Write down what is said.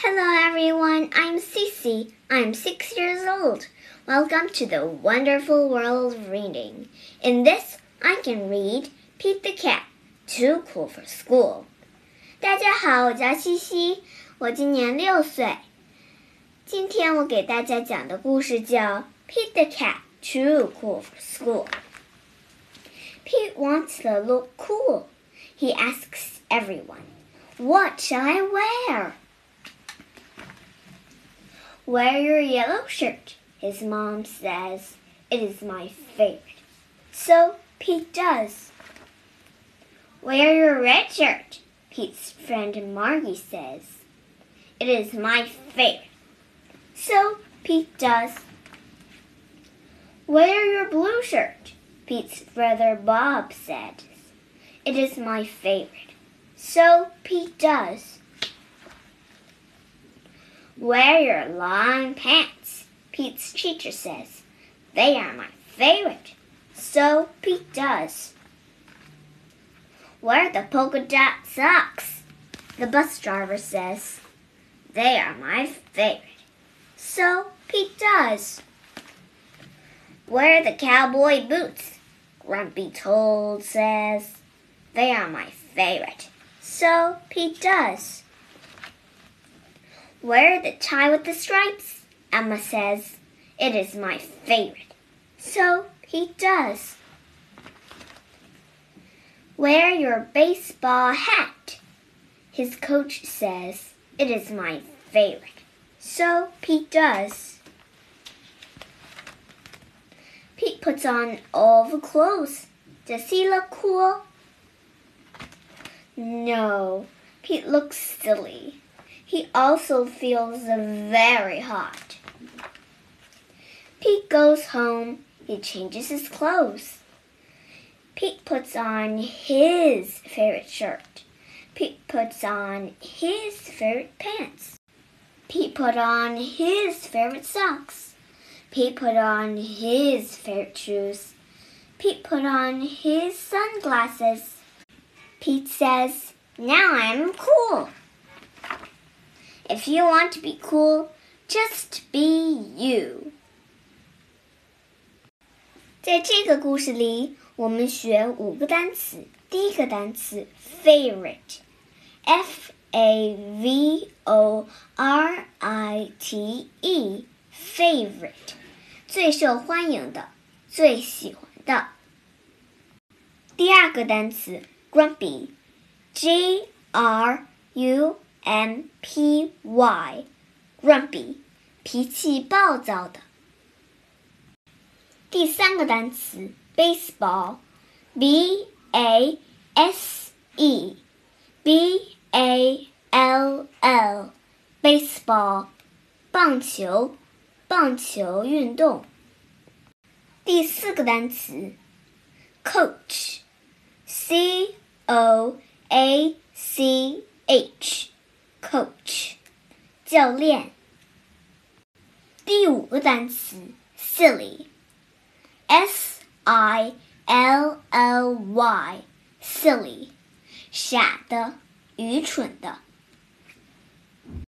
Hello everyone, I'm Cece. I'm six years old. Welcome to the wonderful world of reading. In this, I can read Pete the Cat, Too Cool for School. 大家好，我叫西西，我今年六岁。今天我给大家讲的故事叫《Pete the Cat, Too Cool for School》。Pete wants to look cool. He asks everyone, What shall I wear? Wear your yellow shirt, his mom says. It is my favorite. So Pete does. Wear your red shirt, Pete's friend Margie says. It is my favorite. So Pete does. Wear your blue shirt, Pete's brother Bob says. It is my favorite. So Pete does. Wear your long pants, Pete's teacher says. They are my favorite. So Pete does. Wear the polka dot socks, the bus driver says. They are my favorite. So Pete does. Wear the cowboy boots, Grumpy Toad says. They are my favorite. So Pete does. Wear the tie with the stripes, Emma says. It is my favorite. So he does. Wear your baseball hat, his coach says. It is my favorite. So Pete does. Pete puts on all the clothes. Does he look cool? No, Pete looks silly. He also feels very hot. Pete goes home. He changes his clothes. Pete puts on his favorite shirt. Pete puts on his favorite pants. Pete put on his favorite socks. Pete put on his favorite shoes. Pete put on his sunglasses. Pete says, Now I'm cool. If you want to be cool, just be you. 在这个故事里，我们学五个单词。第一个单词 favorite，f a v o r i t e，favorite，最受欢迎的，最喜欢的。第二个单词 grumpy，g r u M P Y，grumpy，脾气暴躁的。第三个单词 baseball，B A S E，B A L L，baseball，棒球，棒球运动。第四个单词 coach，C O A 练。第五个单词 silly，s i l l y，silly，傻的，愚蠢的。